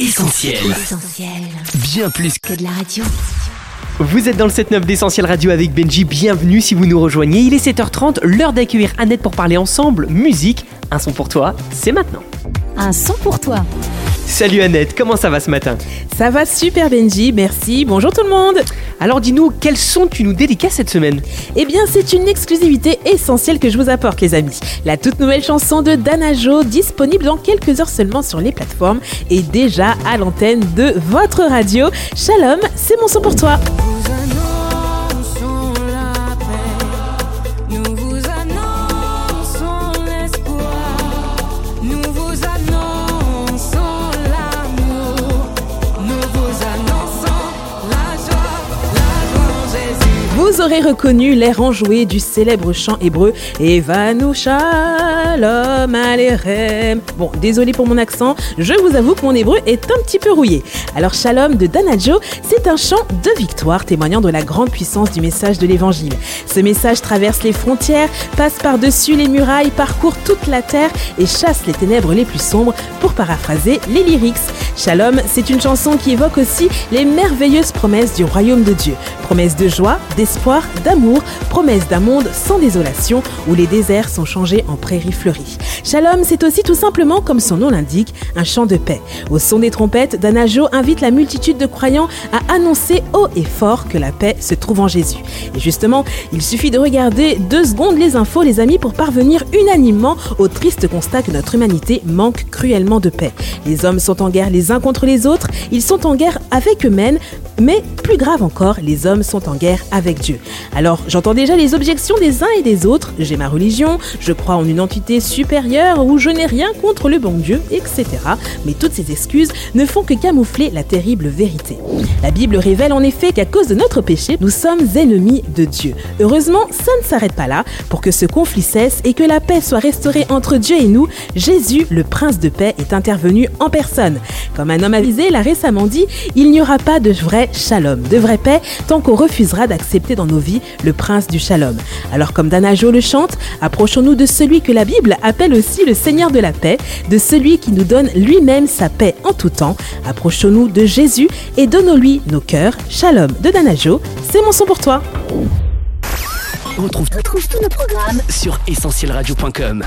Essentiel. Bien plus que de la radio. Vous êtes dans le 7-9 d'Essentiel Radio avec Benji, bienvenue si vous nous rejoignez. Il est 7h30, l'heure d'accueillir Annette pour parler ensemble musique. Un son pour toi, c'est maintenant. Un son pour toi. Salut Annette, comment ça va ce matin Ça va super Benji, merci. Bonjour tout le monde. Alors dis-nous, quel son tu nous dédicaces cette semaine Eh bien, c'est une exclusivité essentielle que je vous apporte les amis. La toute nouvelle chanson de Danajo, disponible dans quelques heures seulement sur les plateformes et déjà à l'antenne de votre radio. Shalom, c'est mon son pour toi. Vous aurez reconnu l'air enjoué du célèbre chant hébreu Evanu Shalom Alerem. Bon, désolé pour mon accent, je vous avoue que mon hébreu est un petit peu rouillé. Alors Shalom de Danajo, c'est un chant de victoire témoignant de la grande puissance du message de l'évangile. Ce message traverse les frontières, passe par-dessus les murailles, parcourt toute la terre et chasse les ténèbres les plus sombres, pour paraphraser les lyrics. Shalom, c'est une chanson qui évoque aussi les merveilleuses promesses du royaume de Dieu. Promesses de joie, d'espoir d'amour, promesse d'un monde sans désolation où les déserts sont changés en prairies fleuries. Shalom, c'est aussi tout simplement, comme son nom l'indique, un chant de paix. Au son des trompettes, Danajo invite la multitude de croyants à annoncer haut et fort que la paix se trouve en Jésus. Et justement, il suffit de regarder deux secondes les infos, les amis, pour parvenir unanimement au triste constat que notre humanité manque cruellement de paix. Les hommes sont en guerre les uns contre les autres, ils sont en guerre avec eux-mêmes, mais plus grave encore, les hommes sont en guerre avec Dieu. Alors, j'entends déjà les objections des uns et des autres. J'ai ma religion, je crois en une entité supérieure ou je n'ai rien contre le bon Dieu, etc. Mais toutes ces excuses ne font que camoufler la terrible vérité. La Bible révèle en effet qu'à cause de notre péché, nous sommes ennemis de Dieu. Heureusement, ça ne s'arrête pas là. Pour que ce conflit cesse et que la paix soit restaurée entre Dieu et nous, Jésus, le prince de paix, est intervenu en personne. Comme un homme avisé l'a récemment dit, il n'y aura pas de vrai shalom, de vraie paix, tant qu'on refusera d'accepter dans nos vies le prince du shalom. Alors comme Danajo le chante, approchons-nous de celui que la Bible appelle aussi le Seigneur de la paix, de celui qui nous donne lui-même sa paix en tout temps. Approchons-nous de Jésus et donnons-lui nos cœurs. Shalom de Danajo, c'est mon son pour toi. On tous nos programmes sur essentielradio.com.